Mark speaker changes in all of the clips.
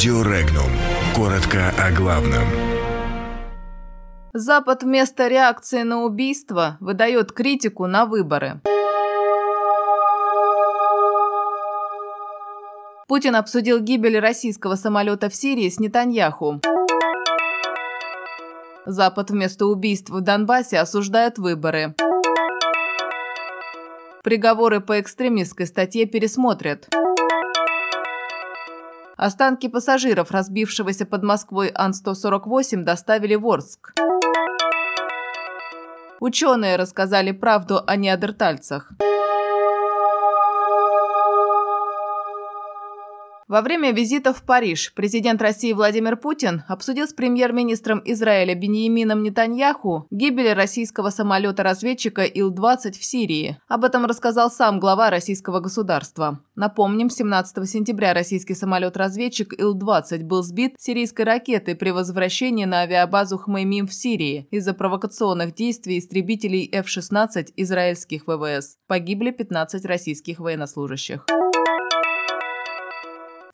Speaker 1: Радио Регнум. Коротко о главном.
Speaker 2: Запад вместо реакции на убийство выдает критику на выборы. Путин обсудил гибель российского самолета в Сирии с Нетаньяху. Запад вместо убийств в Донбассе осуждает выборы. Приговоры по экстремистской статье пересмотрят. Останки пассажиров, разбившегося под Москвой Ан-148, доставили в Орск. Ученые рассказали правду о неандертальцах. Во время визита в Париж президент России Владимир Путин обсудил с премьер-министром Израиля Беньямином Нетаньяху гибель российского самолета-разведчика Ил-20 в Сирии. Об этом рассказал сам глава российского государства. Напомним, 17 сентября российский самолет-разведчик Ил-20 был сбит сирийской ракетой при возвращении на авиабазу Хмеймим в Сирии из-за провокационных действий истребителей F-16 израильских ВВС. Погибли 15 российских военнослужащих.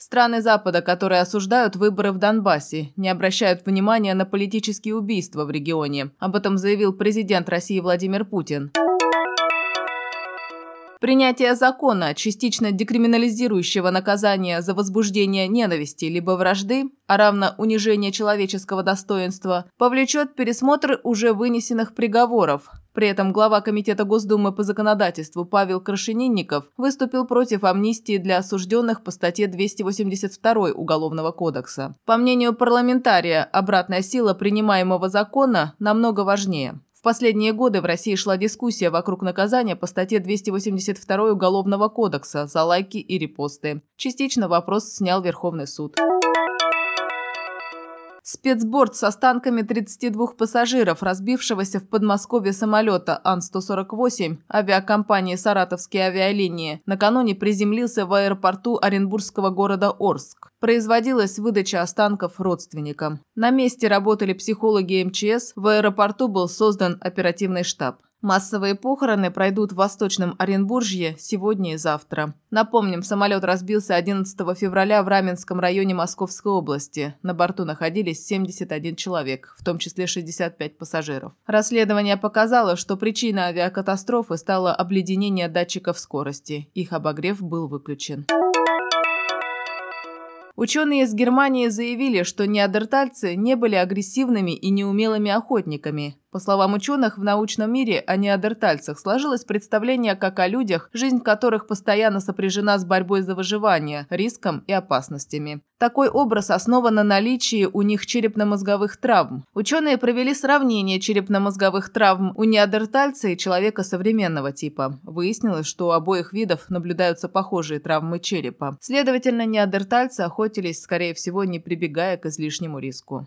Speaker 2: Страны Запада, которые осуждают выборы в Донбассе, не обращают внимания на политические убийства в регионе. Об этом заявил президент России Владимир Путин. Принятие закона, частично декриминализирующего наказание за возбуждение ненависти либо вражды, а равно унижение человеческого достоинства, повлечет пересмотр уже вынесенных приговоров. При этом глава Комитета Госдумы по законодательству Павел Крашенинников выступил против амнистии для осужденных по статье 282 Уголовного кодекса. По мнению парламентария, обратная сила принимаемого закона намного важнее последние годы в России шла дискуссия вокруг наказания по статье 282 Уголовного кодекса за лайки и репосты. Частично вопрос снял Верховный суд. Спецборд с останками 32 пассажиров, разбившегося в Подмосковье самолета Ан-148 авиакомпании «Саратовские авиалинии», накануне приземлился в аэропорту Оренбургского города Орск. Производилась выдача останков родственникам. На месте работали психологи МЧС, в аэропорту был создан оперативный штаб. Массовые похороны пройдут в Восточном Оренбуржье сегодня и завтра. Напомним, самолет разбился 11 февраля в Раменском районе Московской области. На борту находились 71 человек, в том числе 65 пассажиров. Расследование показало, что причиной авиакатастрофы стало обледенение датчиков скорости. Их обогрев был выключен. Ученые из Германии заявили, что неандертальцы не были агрессивными и неумелыми охотниками. По словам ученых, в научном мире о неандертальцах сложилось представление как о людях, жизнь которых постоянно сопряжена с борьбой за выживание, риском и опасностями. Такой образ основан на наличии у них черепно-мозговых травм. Ученые провели сравнение черепно-мозговых травм у неандертальца и человека современного типа. Выяснилось, что у обоих видов наблюдаются похожие травмы черепа. Следовательно, неандертальцы охотились, скорее всего, не прибегая к излишнему риску.